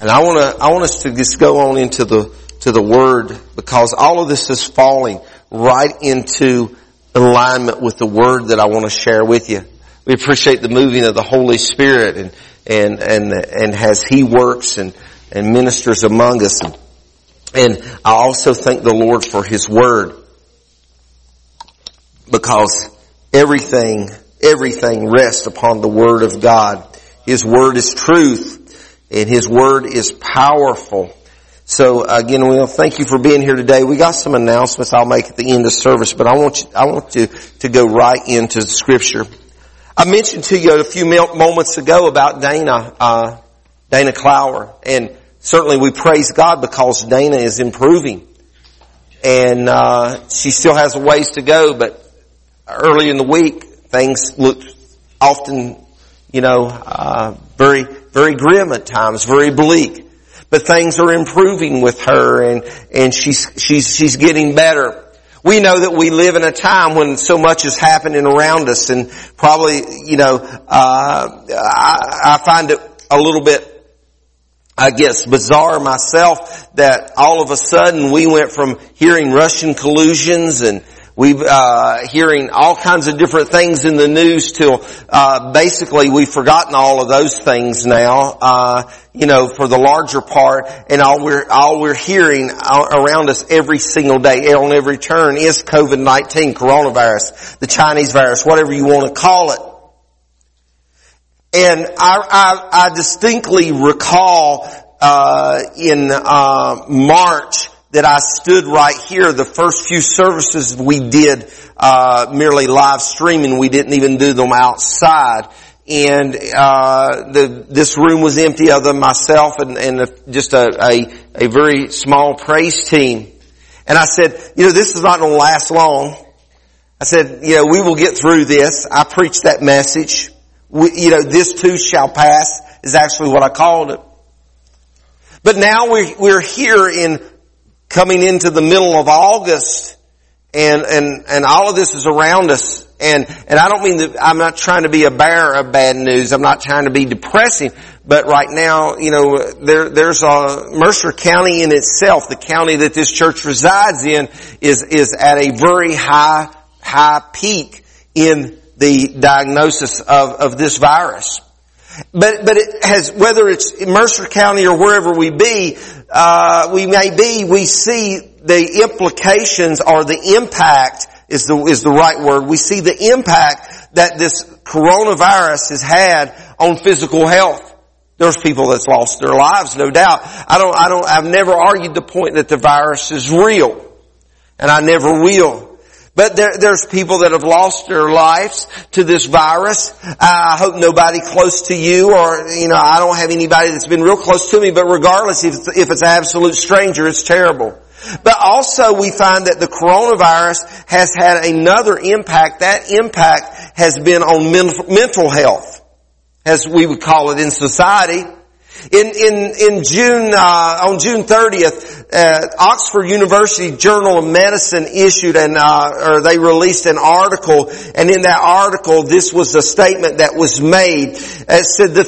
And I want to, I want us to just go on into the, to the Word because all of this is falling right into alignment with the Word that I want to share with you. We appreciate the moving of the Holy Spirit and, and, and, and as He works and, and ministers among us. And, and I also thank the Lord for His Word because everything, everything rests upon the Word of God. His Word is truth and His Word is powerful. So again, we want to thank you for being here today. We got some announcements I'll make at the end of service, but I want you, I want to, to go right into Scripture. I mentioned to you a few moments ago about Dana, uh, Dana Clower, and certainly we praise God because Dana is improving, and uh, she still has a ways to go. But early in the week, things looked often, you know, uh, very very grim at times, very bleak. But things are improving with her, and and she's she's she's getting better. We know that we live in a time when so much is happening around us and probably, you know, uh, I, I find it a little bit I guess bizarre myself that all of a sudden we went from hearing Russian collusions and we've uh, hearing all kinds of different things in the news till uh, basically we've forgotten all of those things now. Uh, you know, for the larger part, and all we're all we're hearing around us every single day, on every turn, is COVID nineteen, coronavirus, the Chinese virus, whatever you want to call it. And I, I, I distinctly recall uh, in uh, March that I stood right here. The first few services we did uh, merely live streaming. We didn't even do them outside. And uh, the, this room was empty other than myself and, and a, just a, a, a very small praise team. And I said, you know, this is not going to last long. I said, you know, we will get through this. I preached that message we, you know, this too shall pass is actually what I called it. But now we're, we're here in coming into the middle of August and, and, and all of this is around us. And, and I don't mean that I'm not trying to be a bearer of bad news. I'm not trying to be depressing. But right now, you know, there, there's a Mercer County in itself, the county that this church resides in, is, is at a very high, high peak in the diagnosis of, of this virus. But, but it has, whether it's Mercer County or wherever we be, uh, we may be, we see the implications or the impact is the, is the right word. We see the impact that this coronavirus has had on physical health. There's people that's lost their lives, no doubt. I don't, I don't, I've never argued the point that the virus is real. And I never will. But there, there's people that have lost their lives to this virus. I hope nobody close to you or, you know, I don't have anybody that's been real close to me, but regardless, if it's, if it's an absolute stranger, it's terrible. But also we find that the coronavirus has had another impact. That impact has been on mental health, as we would call it in society. In, in, in June, uh, on June 30th, uh, Oxford University Journal of Medicine issued an, uh, or they released an article, and in that article, this was a statement that was made. It said the,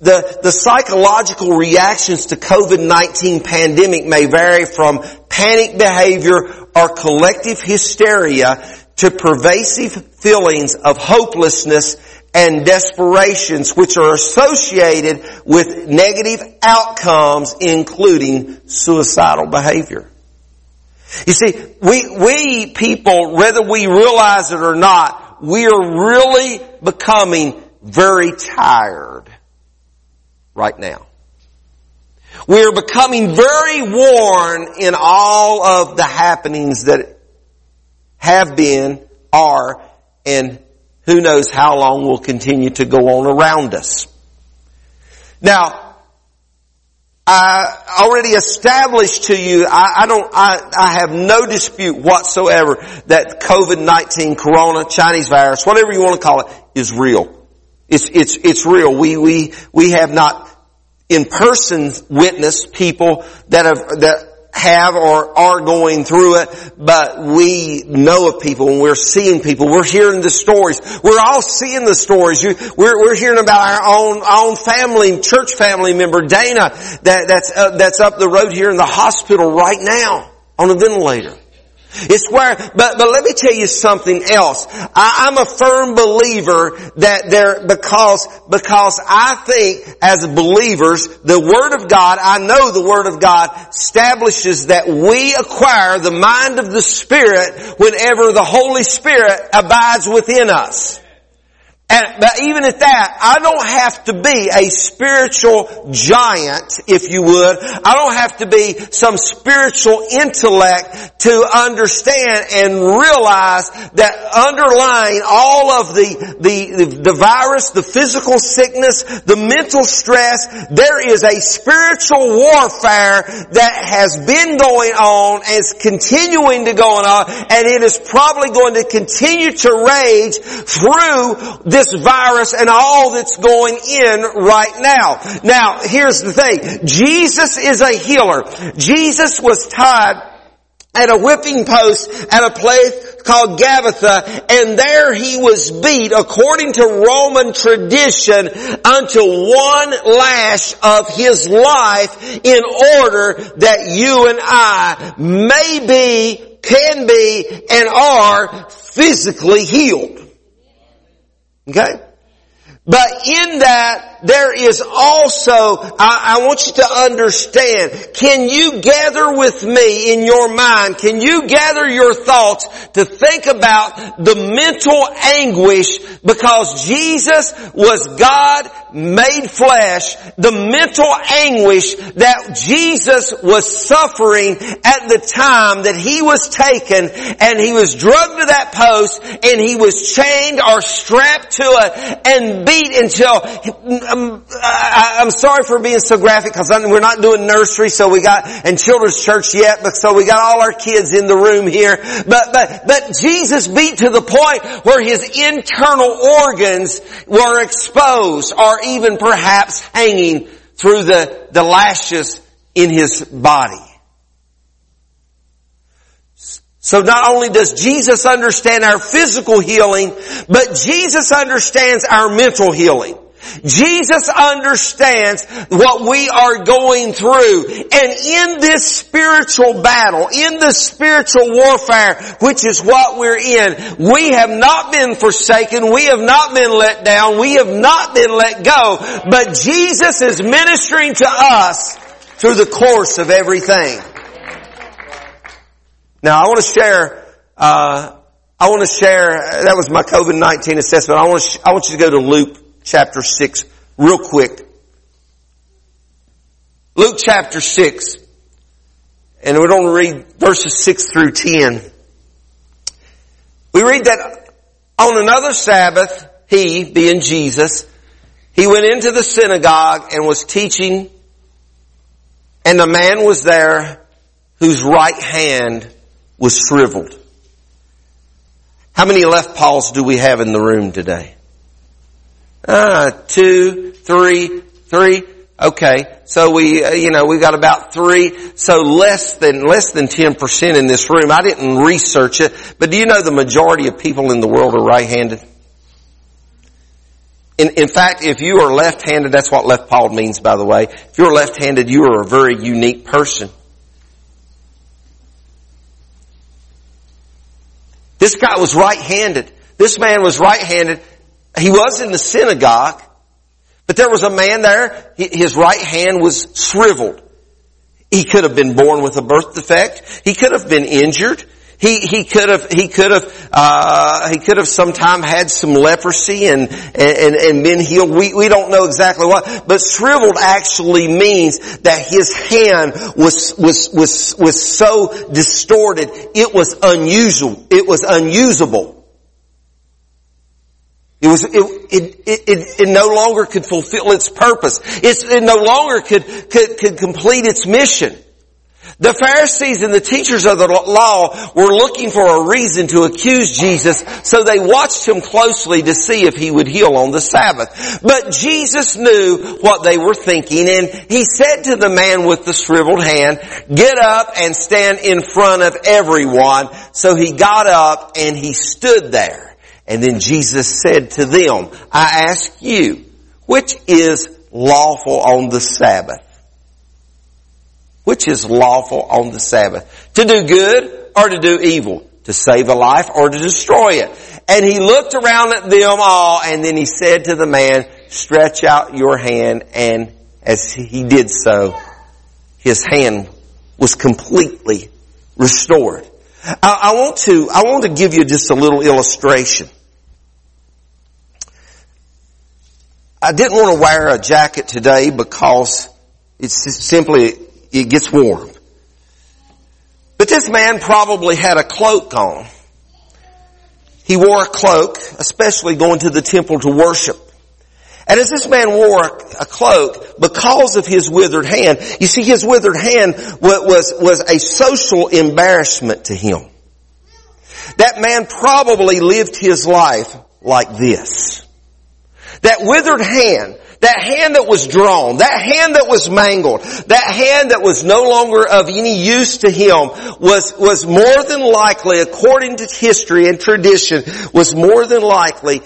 the, the psychological reactions to COVID-19 pandemic may vary from panic behavior or collective hysteria to pervasive feelings of hopelessness and desperations which are associated with negative outcomes including suicidal behavior. You see, we, we people, whether we realize it or not, we are really becoming very tired right now. We are becoming very worn in all of the happenings that have been, are, and who knows how long will continue to go on around us. Now, I already established to you, I, I don't, I, I have no dispute whatsoever that COVID-19, Corona, Chinese virus, whatever you want to call it, is real. It's, it's, it's real. We, we, we have not in person witnessed people that have, that have or are going through it, but we know of people and we're seeing people. We're hearing the stories. We're all seeing the stories. We're, we're hearing about our own, own family, church family member, Dana, that, that's, uh, that's up the road here in the hospital right now on a ventilator. It's where, but, but let me tell you something else. I, am a firm believer that there, because, because I think as believers, the Word of God, I know the Word of God establishes that we acquire the mind of the Spirit whenever the Holy Spirit abides within us. And, but even at that, I don't have to be a spiritual giant, if you would. I don't have to be some spiritual intellect to understand and realize that underlying all of the, the, the, virus, the physical sickness, the mental stress, there is a spiritual warfare that has been going on and is continuing to go on and it is probably going to continue to rage through this virus and all that's going in right now. Now, here's the thing. Jesus is a healer. Jesus was tied at a whipping post at a place called Gabbatha, and there he was beat according to Roman tradition unto one lash of his life in order that you and I may be, can be, and are physically healed. Okay? But in that, there is also, I, I, want you to understand, can you gather with me in your mind, can you gather your thoughts to think about the mental anguish because Jesus was God made flesh, the mental anguish that Jesus was suffering at the time that he was taken and he was drugged to that post and he was chained or strapped to it and beat until, um, I, am sorry for being so graphic because we're not doing nursery so we got, and children's church yet, but so we got all our kids in the room here. But, but, but Jesus beat to the point where his internal organs were exposed or even perhaps hanging through the, the lashes in his body. So not only does Jesus understand our physical healing, but Jesus understands our mental healing. Jesus understands what we are going through. And in this spiritual battle, in this spiritual warfare, which is what we're in, we have not been forsaken. We have not been let down. We have not been let go. But Jesus is ministering to us through the course of everything. Now I want to share, uh, I want to share, that was my COVID-19 assessment. I want to, I want you to go to Luke chapter 6 real quick. Luke chapter 6. And we're going to read verses 6 through 10. We read that on another Sabbath, he, being Jesus, he went into the synagogue and was teaching and a man was there whose right hand was shriveled. How many left paws do we have in the room today? Ah, two, three, three. Okay, so we, uh, you know, we got about three, so less than, less than 10% in this room. I didn't research it, but do you know the majority of people in the world are right-handed? In, in fact, if you are left-handed, that's what left-pawed means, by the way. If you're left-handed, you are a very unique person. This guy was right-handed. This man was right-handed. He was in the synagogue, but there was a man there, his right hand was shriveled. He could have been born with a birth defect. He could have been injured. He, he could have, he could have, uh, he could have sometime had some leprosy and, and, and been healed. We, we don't know exactly what, but shriveled actually means that his hand was, was, was, was so distorted, it was unusual, it was unusable. It was, it, it, it, it, no longer could fulfill its purpose. It's, it no longer could, could, could complete its mission. The Pharisees and the teachers of the law were looking for a reason to accuse Jesus, so they watched him closely to see if he would heal on the Sabbath. But Jesus knew what they were thinking and he said to the man with the shriveled hand, get up and stand in front of everyone. So he got up and he stood there. And then Jesus said to them, I ask you, which is lawful on the Sabbath? Which is lawful on the Sabbath? To do good or to do evil? To save a life or to destroy it? And he looked around at them all and then he said to the man, stretch out your hand and as he did so, his hand was completely restored. I, want to, I want to give you just a little illustration. I didn't want to wear a jacket today because it's simply it gets warm. But this man probably had a cloak on. He wore a cloak, especially going to the temple to worship. And as this man wore a cloak, because of his withered hand, you see his withered hand was, was a social embarrassment to him. That man probably lived his life like this. That withered hand that hand that was drawn, that hand that was mangled, that hand that was no longer of any use to him was, was more than likely, according to history and tradition, was more than likely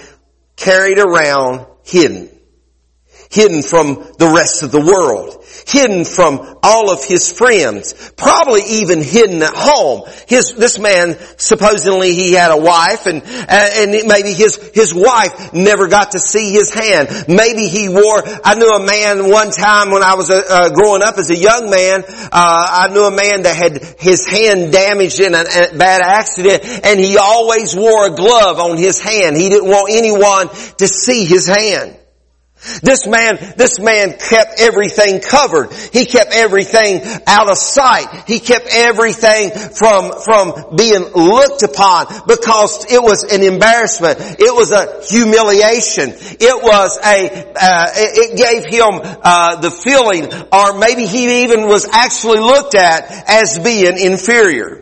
carried around hidden hidden from the rest of the world, hidden from all of his friends, probably even hidden at home. His, this man, supposedly he had a wife and, uh, and maybe his, his wife never got to see his hand. Maybe he wore, I knew a man one time when I was uh, uh growing up as a young man, uh, I knew a man that had his hand damaged in a, a bad accident and he always wore a glove on his hand. He didn't want anyone to see his hand. This man, this man kept everything covered. He kept everything out of sight. He kept everything from, from being looked upon because it was an embarrassment. It was a humiliation. It was a, uh, it gave him, uh, the feeling or maybe he even was actually looked at as being inferior.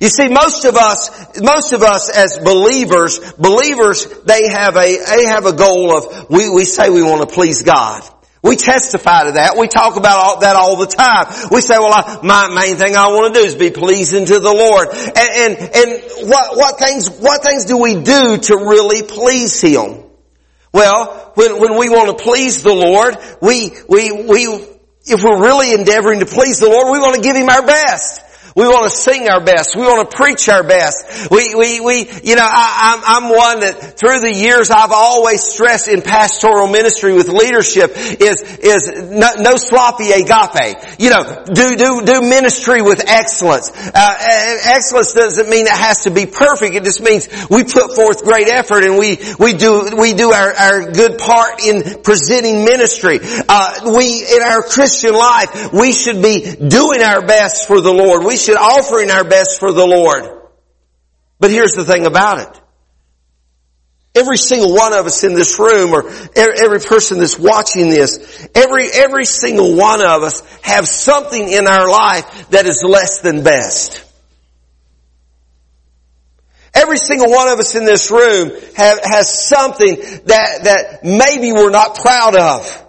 You see, most of us, most of us as believers, believers, they have a, they have a goal of, we, we say we want to please God. We testify to that. We talk about all, that all the time. We say, well, I, my main thing I want to do is be pleasing to the Lord. And, and, and what, what things, what things do we do to really please Him? Well, when, when we want to please the Lord, we, we, we, if we're really endeavoring to please the Lord, we want to give Him our best. We want to sing our best. We want to preach our best. We, we, we, you know, I, I'm, I'm one that through the years I've always stressed in pastoral ministry with leadership is, is no, no sloppy agape. You know, do, do, do ministry with excellence. Uh, excellence doesn't mean it has to be perfect. It just means we put forth great effort and we, we do, we do our, our good part in presenting ministry. Uh, we, in our Christian life, we should be doing our best for the Lord. We should offering our best for the Lord. But here's the thing about it. Every single one of us in this room or every person that's watching this, every, every single one of us have something in our life that is less than best. Every single one of us in this room have, has something that, that maybe we're not proud of.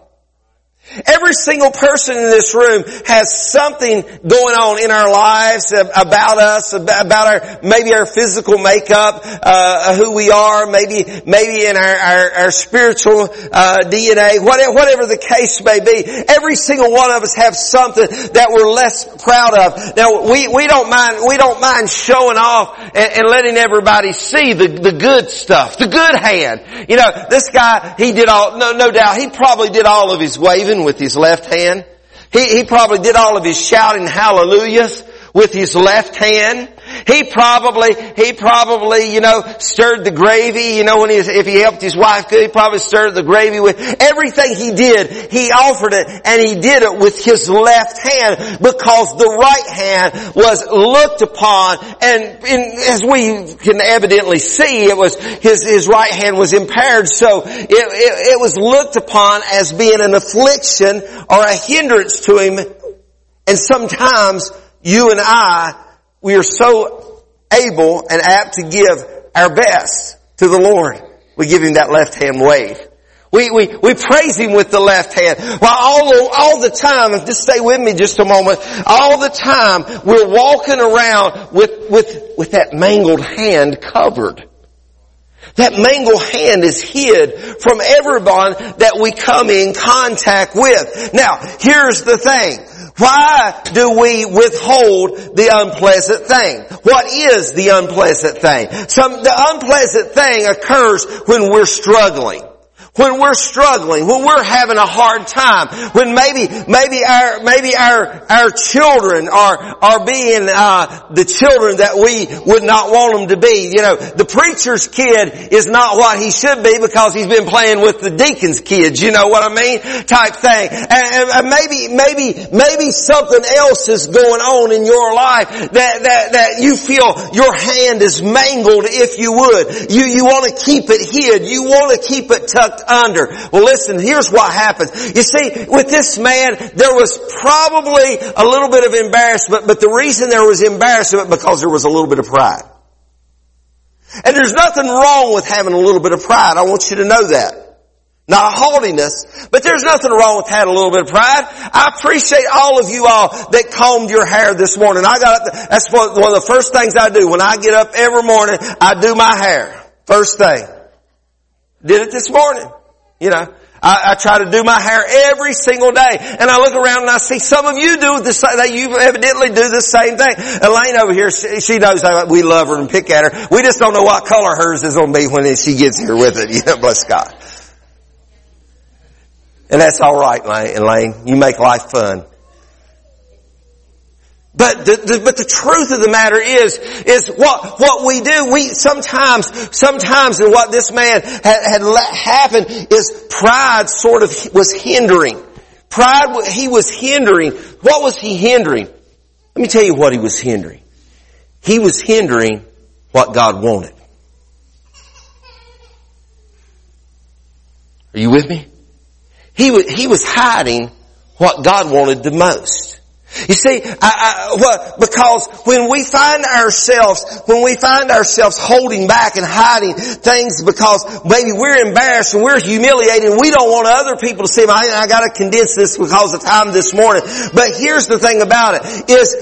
Every single person in this room has something going on in our lives about us, about our, maybe our physical makeup, uh, who we are, maybe, maybe in our, our, our spiritual, uh, DNA, whatever, whatever the case may be. Every single one of us have something that we're less proud of. Now, we, we don't mind, we don't mind showing off and, and letting everybody see the, the good stuff, the good hand. You know, this guy, he did all, no, no doubt, he probably did all of his waving with his left hand. He, he probably did all of his shouting hallelujahs with his left hand. He probably, he probably, you know, stirred the gravy, you know, when he, if he helped his wife he probably stirred the gravy with everything he did, he offered it and he did it with his left hand because the right hand was looked upon and as we can evidently see, it was, his, his right hand was impaired so it, it, it was looked upon as being an affliction or a hindrance to him. And sometimes you and I, we are so able and apt to give our best to the Lord. We give Him that left hand wave. We, we, we praise Him with the left hand. While all, all the time, just stay with me just a moment, all the time we're walking around with, with, with that mangled hand covered. That mangled hand is hid from everyone that we come in contact with. Now, here's the thing. Why do we withhold the unpleasant thing? What is the unpleasant thing? Some, the unpleasant thing occurs when we're struggling when we're struggling, when we're having a hard time, when maybe, maybe our, maybe our, our children are, are being, uh, the children that we would not want them to be. You know, the preacher's kid is not what he should be because he's been playing with the deacon's kids, you know what I mean? Type thing. And, and maybe, maybe, maybe something else is going on in your life that, that, that you feel your hand is mangled if you would. You, you want to keep it hid. You want to keep it tucked under. Well listen, here's what happens. You see, with this man, there was probably a little bit of embarrassment, but the reason there was embarrassment because there was a little bit of pride. And there's nothing wrong with having a little bit of pride. I want you to know that. Not haughtiness, but there's nothing wrong with having a little bit of pride. I appreciate all of you all that combed your hair this morning. I got, that's one of the first things I do. When I get up every morning, I do my hair. First thing. Did it this morning. You know, I, I, try to do my hair every single day, and I look around and I see some of you do the same. You evidently do the same thing. Elaine over here, she, she knows that we love her and pick at her. We just don't know what color hers is going to be when she gets here with it. You know, bless God. And that's all right, Elaine. You make life fun. But the, the, but the truth of the matter is, is what, what we do, we sometimes, sometimes and what this man had, had let happen is pride sort of was hindering. Pride, he was hindering. What was he hindering? Let me tell you what he was hindering. He was hindering what God wanted. Are you with me? He was, he was hiding what God wanted the most. You see, I, I, what, because when we find ourselves, when we find ourselves holding back and hiding things because maybe we're embarrassed and we're humiliated and we don't want other people to see them. I, I gotta condense this because of time this morning. But here's the thing about it, is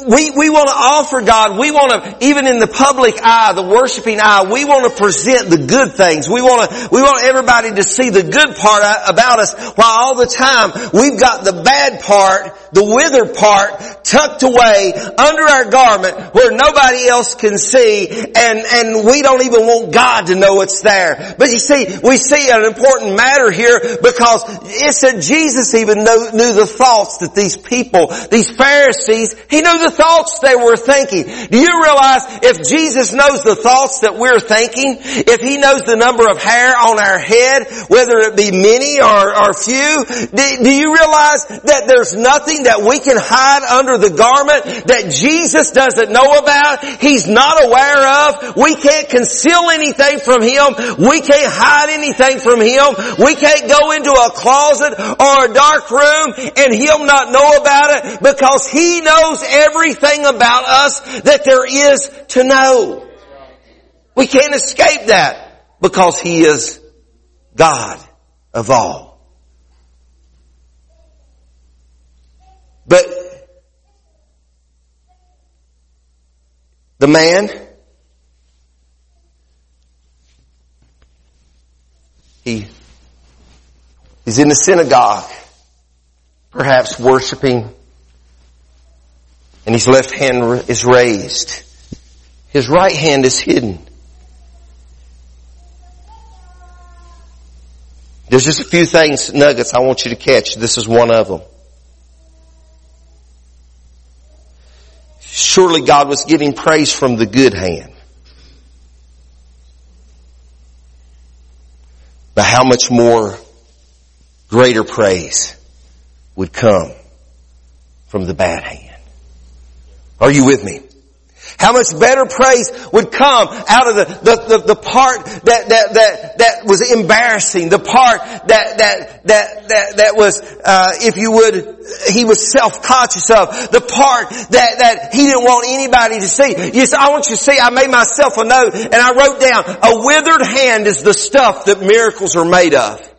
we, we want to offer God, we want to, even in the public eye, the worshiping eye, we want to present the good things. We want to, we want everybody to see the good part about us while all the time we've got the bad part, the withered part tucked away under our garment where nobody else can see and, and we don't even want God to know it's there. But you see, we see an important matter here because it said Jesus even knew, knew the thoughts that these people, these Pharisees, He knew the thoughts they were thinking. Do you realize if Jesus knows the thoughts that we're thinking, if He knows the number of hair on our head, whether it be many or, or few, do, do you realize that there's nothing that we can hide under the garment that Jesus doesn't know about? He's not aware of. We can't conceal anything from Him. We can't hide anything from Him. We can't go into a closet or a dark room and Him not know about it because He knows every everything about us that there is to know. We can't escape that because He is God of all. But the man, he is in the synagogue, perhaps worshiping and his left hand is raised. His right hand is hidden. There's just a few things, nuggets I want you to catch. This is one of them. Surely God was getting praise from the good hand. But how much more greater praise would come from the bad hand? Are you with me? How much better praise would come out of the, the, the, the, part that, that, that, that was embarrassing, the part that, that, that, that, that was, uh, if you would, he was self-conscious of, the part that, that he didn't want anybody to see. Yes, I want you to see, I made myself a note and I wrote down, a withered hand is the stuff that miracles are made of.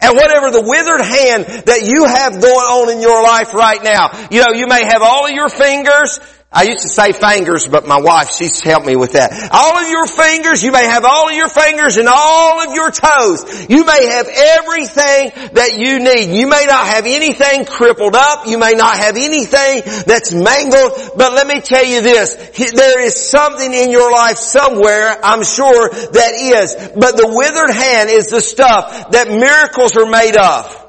And whatever the withered hand that you have going on in your life right now, you know, you may have all of your fingers, I used to say fingers, but my wife, she's helped me with that. All of your fingers, you may have all of your fingers and all of your toes. You may have everything that you need. You may not have anything crippled up. You may not have anything that's mangled. But let me tell you this. There is something in your life somewhere, I'm sure, that is. But the withered hand is the stuff that miracles are made of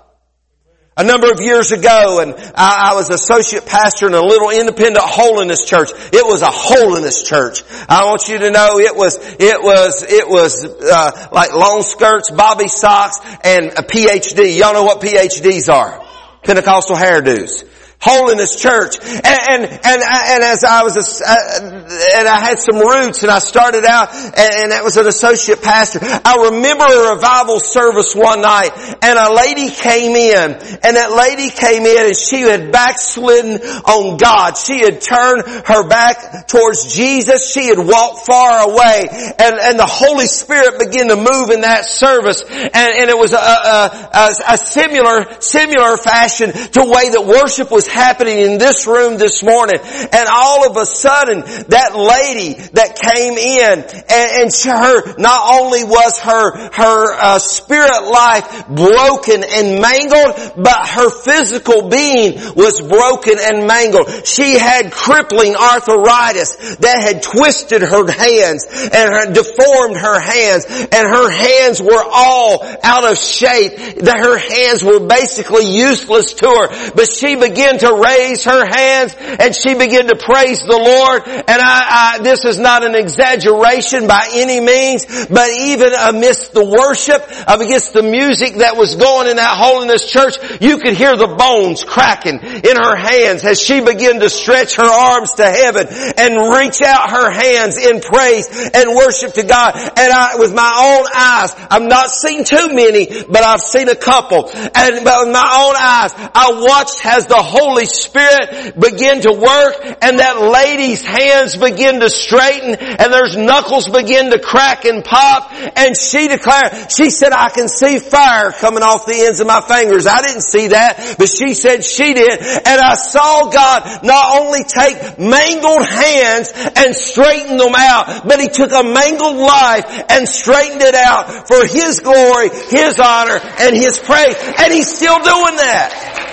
a number of years ago and I, I, was associate pastor in a little independent holiness church. It was a holiness church. I want you to know it was, it was, it was, uh, like long skirts, bobby socks, and a PhD. Y'all know what PhDs are? Pentecostal hairdos. Holiness Church. And, and, and, and as I was, a, uh, and I had some roots and I started out and, that was an associate pastor. I remember a revival service one night and a lady came in and that lady came in and she had backslidden on God. She had turned her back towards Jesus. She had walked far away and, and the Holy Spirit began to move in that service and, and it was a, a, a, a similar, similar fashion to way that worship was happening in this room this morning. And all of a sudden, that lady that came in and, and her, not only was her, her uh, spirit life broken and mangled, but her physical being was broken and mangled. She had crippling arthritis that had twisted her hands and her, deformed her hands and her hands were all out of shape. That her hands were basically useless to her. But she began to raise her hands and she began to praise the Lord. And I, I, this is not an exaggeration by any means, but even amidst the worship, against the music that was going in that holiness church, you could hear the bones cracking in her hands as she began to stretch her arms to heaven and reach out her hands in praise and worship to God. And I, with my own eyes, I've not seen too many, but I've seen a couple. And with my own eyes, I watched as the Holy Spirit begin to work and that lady's hands begin to straighten and there's knuckles begin to crack and pop and she declared, she said, I can see fire coming off the ends of my fingers. I didn't see that, but she said she did and I saw God not only take mangled hands and straighten them out, but He took a mangled life and straightened it out for His glory, His honor, and His praise. And He's still doing that.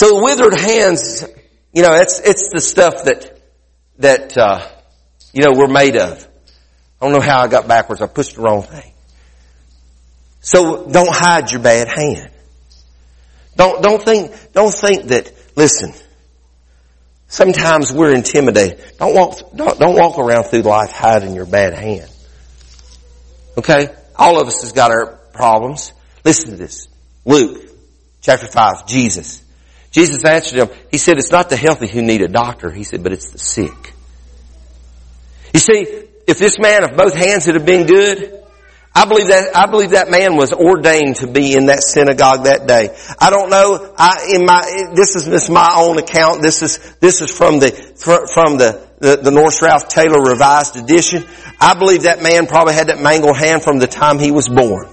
So withered hands, you know, it's, it's the stuff that, that, uh, you know, we're made of. I don't know how I got backwards. I pushed the wrong thing. So don't hide your bad hand. Don't, don't think, don't think that, listen, sometimes we're intimidated. Don't walk, don't, don't walk around through life hiding your bad hand. Okay? All of us has got our problems. Listen to this. Luke chapter 5, Jesus. Jesus answered him, he said, it's not the healthy who need a doctor. He said, but it's the sick. You see, if this man, of both hands had been good, I believe that, I believe that man was ordained to be in that synagogue that day. I don't know, I, in my, this is just my own account. This is, this is from the, from the, the, the North Ralph Taylor revised edition. I believe that man probably had that mangled hand from the time he was born.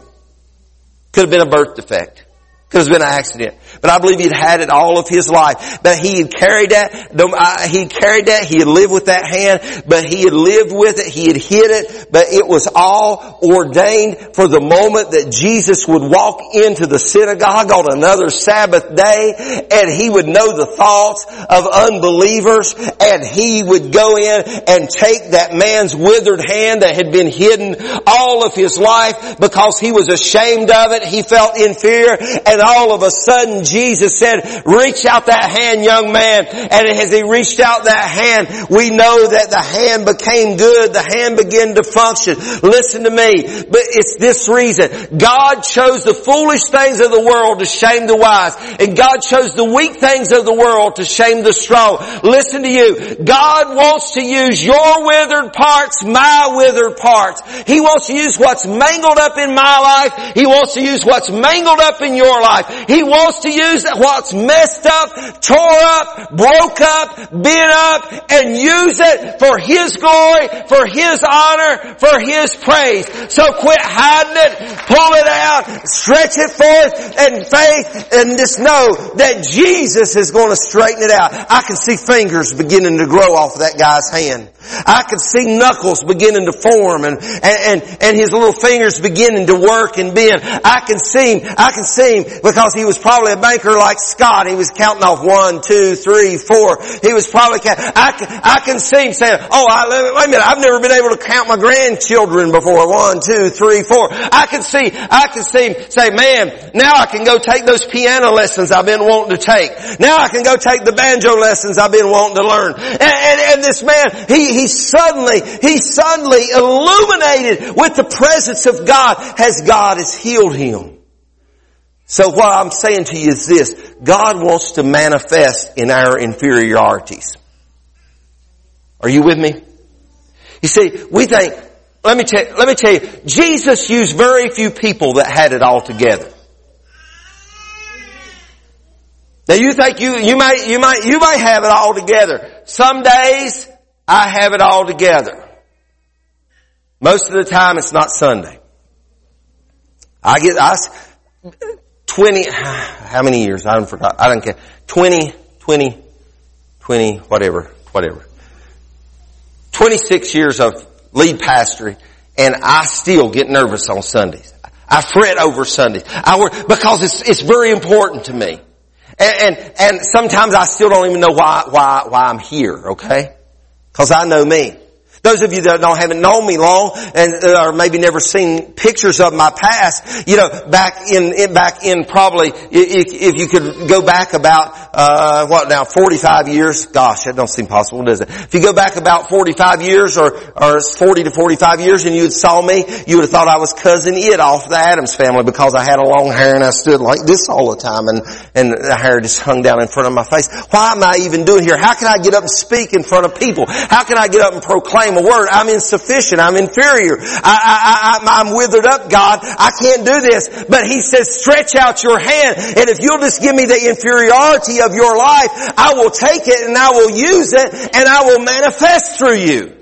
Could have been a birth defect. Could have been an accident. But I believe he'd had it all of his life. But he had carried that, uh, he carried that, he had lived with that hand, but he had lived with it, he had hid it, but it was all ordained for the moment that Jesus would walk into the synagogue on another Sabbath day, and he would know the thoughts of unbelievers, and he would go in and take that man's withered hand that had been hidden all of his life because he was ashamed of it, he felt inferior, and and all of a sudden Jesus said, reach out that hand young man. And as he reached out that hand, we know that the hand became good. The hand began to function. Listen to me. But it's this reason. God chose the foolish things of the world to shame the wise. And God chose the weak things of the world to shame the strong. Listen to you. God wants to use your withered parts, my withered parts. He wants to use what's mangled up in my life. He wants to use what's mangled up in your life. He wants to use what's messed up, tore up, broke up, bent up, and use it for His glory, for His honor, for His praise. So quit hiding it, pull it out, stretch it forth in faith, and just know that Jesus is going to straighten it out. I can see fingers beginning to grow off of that guy's hand. I could see knuckles beginning to form and, and, and, his little fingers beginning to work and bend. I can see him, I can see him because he was probably a banker like Scott. He was counting off one, two, three, four. He was probably, I can, I can see him saying, oh, I, wait a minute, I've never been able to count my grandchildren before. One, two, three, four. I can see, I can see him say, man, now I can go take those piano lessons I've been wanting to take. Now I can go take the banjo lessons I've been wanting to learn. And, and, and this man, he, he suddenly, he suddenly illuminated with the presence of God as God has healed him. So what I'm saying to you is this, God wants to manifest in our inferiorities. Are you with me? You see, we think, let me tell, let me tell you, Jesus used very few people that had it all together. Now you think you, you might, you might, you might have it all together. Some days, I have it all together. Most of the time it's not Sunday. I get, I, 20, how many years? I don't forgot. I don't care. 20, 20, 20, whatever, whatever. 26 years of lead pastoring and I still get nervous on Sundays. I fret over Sundays. I work, because it's, it's very important to me. And, and, and sometimes I still don't even know why, why, why I'm here, okay? Cause I know me. Those of you that don't haven't known me long and uh, or maybe never seen pictures of my past, you know, back in, back in probably if, if you could go back about uh, what now 45 years. Gosh, that don't seem possible, does it? If you go back about 45 years or or 40 to 45 years and you saw me, you would have thought I was cousin Itt off the Addams Family because I had a long hair and I stood like this all the time and and the hair just hung down in front of my face. Why am I even doing here? How can I get up and speak in front of people? How can I get up and proclaim a word. I'm insufficient. I'm inferior. I, I, I, I'm withered up, God. I can't do this. But He says, stretch out your hand. And if you'll just give me the inferiority of your life, I will take it and I will use it and I will manifest through you.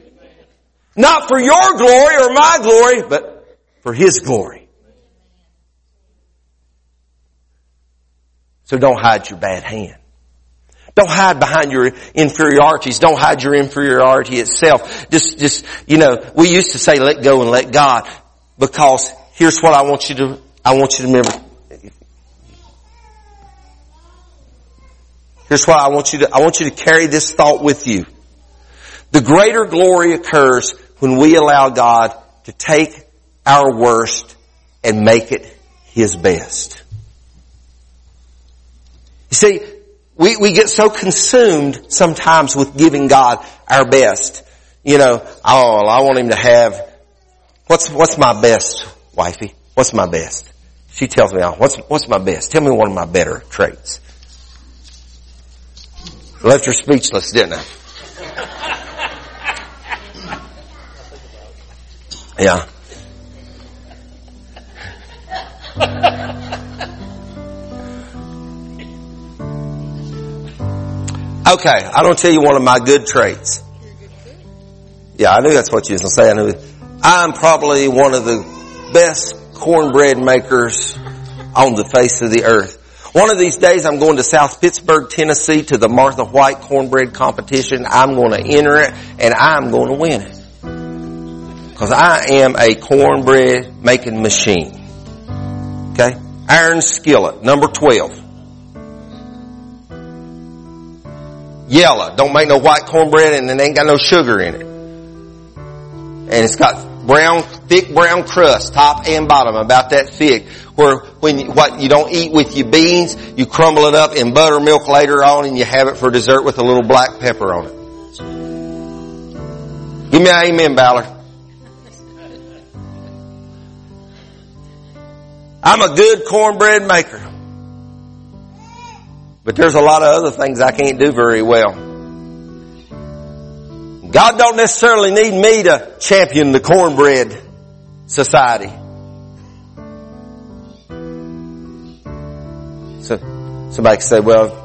Not for your glory or my glory, but for His glory. So don't hide your bad hand. Don't hide behind your inferiorities. Don't hide your inferiority itself. Just, just, you know, we used to say let go and let God because here's what I want you to, I want you to remember. Here's what I want you to, I want you to carry this thought with you. The greater glory occurs when we allow God to take our worst and make it His best. You see, we, we get so consumed sometimes with giving God our best. You know, oh, I want him to have, what's, what's my best, wifey? What's my best? She tells me, oh, what's, what's my best? Tell me one of my better traits. Left her speechless, didn't I? Yeah. Okay, I don't tell you one of my good traits. Yeah, I knew that's what you was going to say. I knew I'm probably one of the best cornbread makers on the face of the earth. One of these days I'm going to South Pittsburg, Tennessee to the Martha White cornbread competition. I'm going to enter it and I'm going to win it. Cause I am a cornbread making machine. Okay? Iron skillet, number 12. Yellow. Don't make no white cornbread and it ain't got no sugar in it. And it's got brown, thick brown crust, top and bottom, about that thick, where, when you, what you don't eat with your beans, you crumble it up in buttermilk later on and you have it for dessert with a little black pepper on it. Give me an amen, Ballard. I'm a good cornbread maker. But there's a lot of other things I can't do very well. God don't necessarily need me to champion the cornbread society. So somebody could say, well,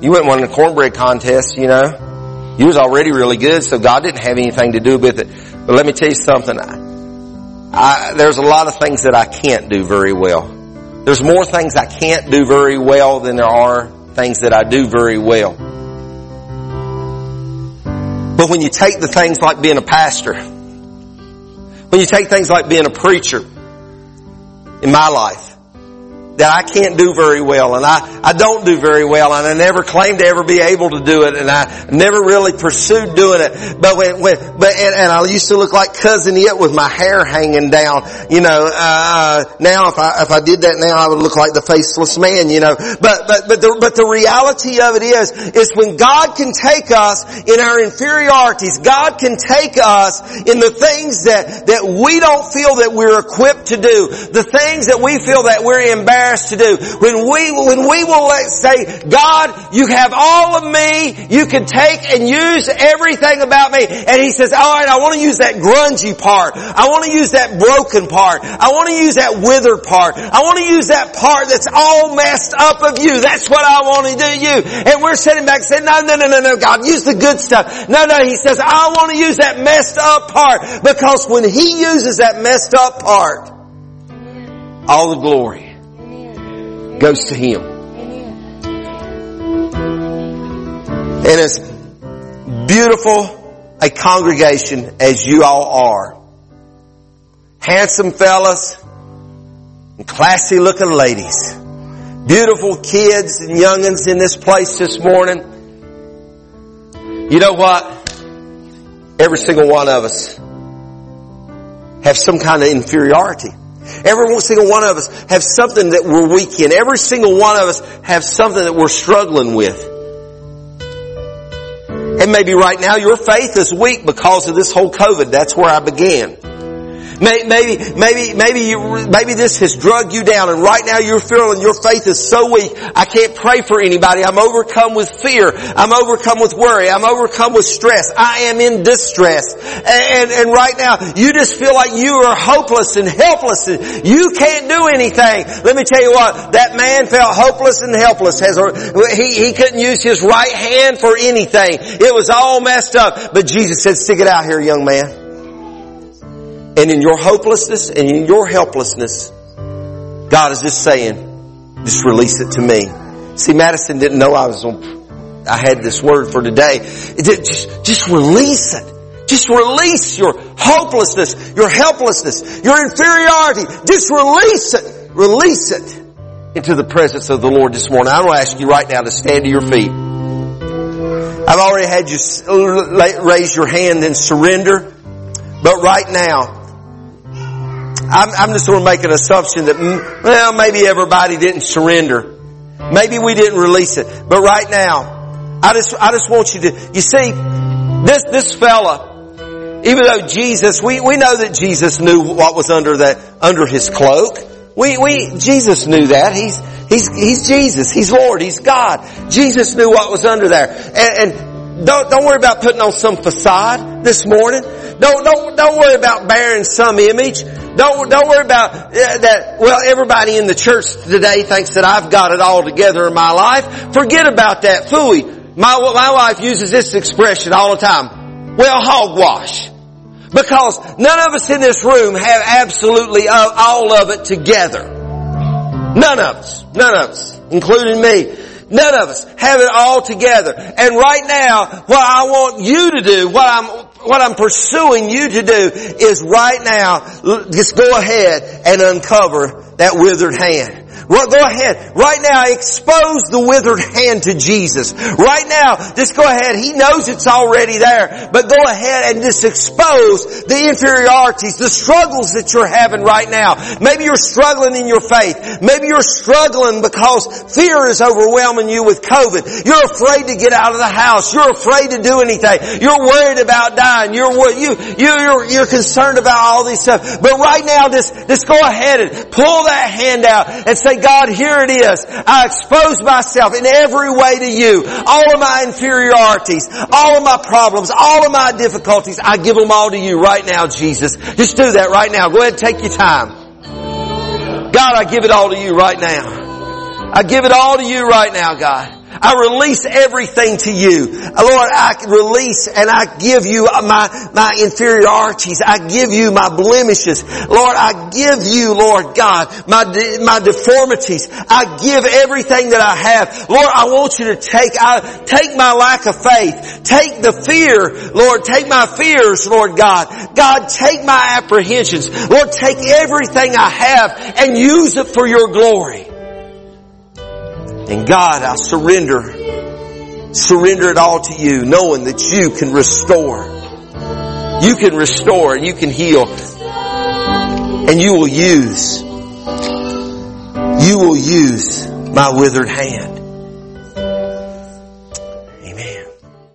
you went one in the cornbread contest, you know. You was already really good, so God didn't have anything to do with it. But let me tell you something. I, there's a lot of things that I can't do very well. There's more things I can't do very well than there are things that I do very well. But when you take the things like being a pastor, when you take things like being a preacher in my life, that I can't do very well and I, I don't do very well and I never claimed to ever be able to do it and I never really pursued doing it. But when, when but, and, and I used to look like cousin Itt with my hair hanging down, you know, uh, now if I, if I did that now I would look like the faceless man, you know. But, but, but the, but the reality of it is, is when God can take us in our inferiorities, God can take us in the things that, that we don't feel that we're equipped to do, the things that we feel that we're embarrassed embarrassed to do. When we, when we will let, say, God, you have all of me, you can take and use everything about me. And He says, alright, I want to use that grungy part. I want to use that broken part. I want to use that withered part. I want to use that part that's all messed up of you. That's what I want to do you. And we're sitting back saying, no, no, no, no, no, God, use the good stuff. No, no, He says, I want to use that messed up part because when He uses that messed up part, all the glory goes to Him. And as beautiful a congregation as you all are, handsome fellas and classy looking ladies, beautiful kids and youngins in this place this morning, you know what? Every single one of us have some kind of inferiority. Every single one of us have something that we're weak in. Every single one of us have something that we're struggling with. And maybe right now your faith is weak because of this whole COVID. That's where I began. Maybe, maybe, maybe you, maybe this has drugged you down and right now you're feeling your faith is so weak, I can't pray for anybody. I'm overcome with fear. I'm overcome with worry. I'm overcome with stress. I am in distress. And, and right now you just feel like you are hopeless and helpless and you can't do anything. Let me tell you what, that man felt hopeless and helpless. Has, he, he couldn't use his right hand for anything. It was all messed up. But Jesus said, stick it out here, young man. And in your hopelessness and in your helplessness, God is just saying, just release it to me. See, Madison didn't know I was on, I had this word for today. Just, just release it. Just release your hopelessness, your helplessness, your inferiority. Just release it. Release it into the presence of the Lord this morning. I want to ask you right now to stand to your feet. I've already had you raise your hand and surrender. But right now, I'm, I'm just going to make an assumption that, mm, well, maybe everybody didn't surrender. Maybe we didn't release it. But right now, I just, I just want you to, you see, this, this fella, even though Jesus, we, we know that Jesus knew what was under that, under his cloak. We, we, Jesus knew that. He's, he's, he's Jesus. He's Lord. He's God. Jesus knew what was under there. And, and don't, don't worry about putting on some facade this morning. Don't, don't, don't worry about bearing some image. Don't, don't worry about uh, that, well, everybody in the church today thinks that I've got it all together in my life. Forget about that. Fooey. My, my wife uses this expression all the time. Well, hogwash. Because none of us in this room have absolutely all of it together. None of us. None of us. Including me. None of us have it all together. And right now, what I want you to do, what I'm what I'm pursuing you to do is right now, just go ahead and uncover that withered hand. Well, go ahead. Right now, expose the withered hand to Jesus. Right now, just go ahead. He knows it's already there, but go ahead and just expose the inferiorities, the struggles that you're having right now. Maybe you're struggling in your faith. Maybe you're struggling because fear is overwhelming you with COVID. You're afraid to get out of the house. You're afraid to do anything. You're worried about dying. You're, you, you, you're, you're concerned about all these stuff. But right now, just, just go ahead and pull that hand out and say, God, here it is. I expose myself in every way to you. All of my inferiorities, all of my problems, all of my difficulties, I give them all to you right now, Jesus. Just do that right now. Go ahead and take your time. God, I give it all to you right now. I give it all to you right now, God. I release everything to you. Lord, I release and I give you my, my inferiorities. I give you my blemishes. Lord, I give you, Lord God, my, my deformities. I give everything that I have. Lord, I want you to take, I, take my lack of faith. Take the fear, Lord, take my fears, Lord God. God, take my apprehensions. Lord, take everything I have and use it for your glory. And God, I surrender, surrender it all to you, knowing that you can restore. You can restore and you can heal. And you will use, you will use my withered hand.